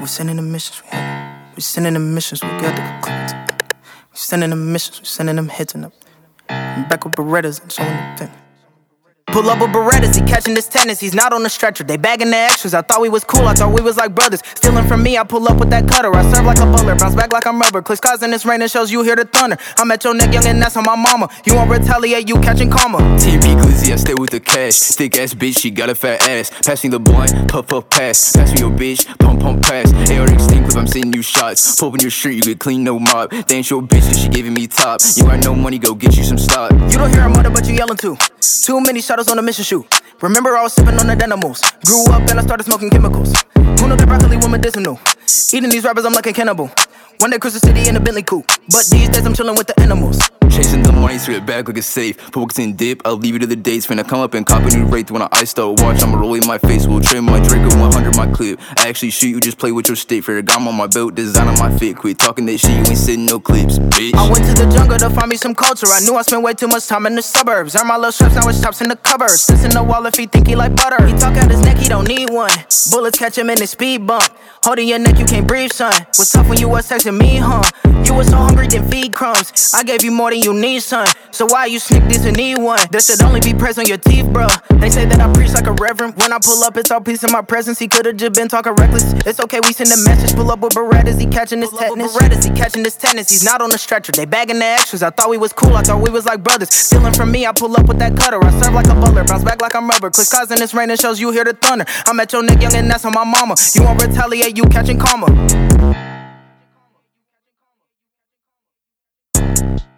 We sending the missions, we We sending the missions, we got the conclusions. We sending the missions, we sending them hits and up. Back with Berettas and showing the thing. Pull up with Berettas, he catching his tetanus, he's not on the stretcher. They bagging the extras, I thought we was cool, I thought we was like brothers. Stealing from me, I pull up with that cutter. I serve like a butler, bounce back like I'm rubber. Clicks cause in this rain, it shows you hear the thunder. I'm at your neck, young, and that's on my mama. You won't retaliate, you catching karma. TMP glizzy, I stay with the cash. Thick ass bitch, she got a fat ass. Pass me the blunt, puff puff pass. Pass me your bitch, pump pump pass. AR extinct clip, I'm sending you shots. Pull in your shirt, you get clean, no mop. They ain't your bitch, she giving me top. You got no money, go get you some stock. You don't hear a mother, but you yelling too. Too many shadows on the mission shoot. Remember, I was sipping on the Denimals. Grew up and I started smoking chemicals. Who knew the broccoli was medicinal? Eating these rappers, I'm like a cannibal. One day, Crystal City in a Bentley coupe. But these days, I'm chilling with the animals. Chasing the money, straight back like a safe. Focusing dip, I'll leave you to the dates. Finna come up and cop a new rate when I ice start watch. I'ma roll in my face, will trim my Draco 100 my clip. I actually shoot you, just play with your stick. Fair gum on my belt, design on my fit. Quit talking that shit, you ain't sitting no clips, bitch. I went to the jungle to find me some culture. I knew I spent way too much time in the suburbs. Earn my little straps, now it's chops in the cupboard. Sits in the wall if he think he like butter. He talk out his neck, he don't need one. Bullets catch him in his speed bump. Holding your neck, you can't breathe, son. What's tough when you was texting me, huh? You was so hungry, then feed crumbs. I gave you more than you need, son. So why you sneak this and need one? That should only be pressed on your teeth, bro. They say that I preach like a reverend. When I pull up, it's all peace in my presence. He could've just been talking reckless. It's okay, we send a message. Pull up with Berettas, he catching his tetanus. Berettas, he catching his tetanus. He's not on the stretcher. They bagging the extras. I thought we was cool. I thought we was like brothers. Stealing from me, I pull up with that cutter. I serve like a butler, bounce back like I'm rubber. Clicks cause in this rain, it shows you hear the thunder. I'm at your neck, young, and that's on my mama. You won't retaliate, you catching karma. Thank you.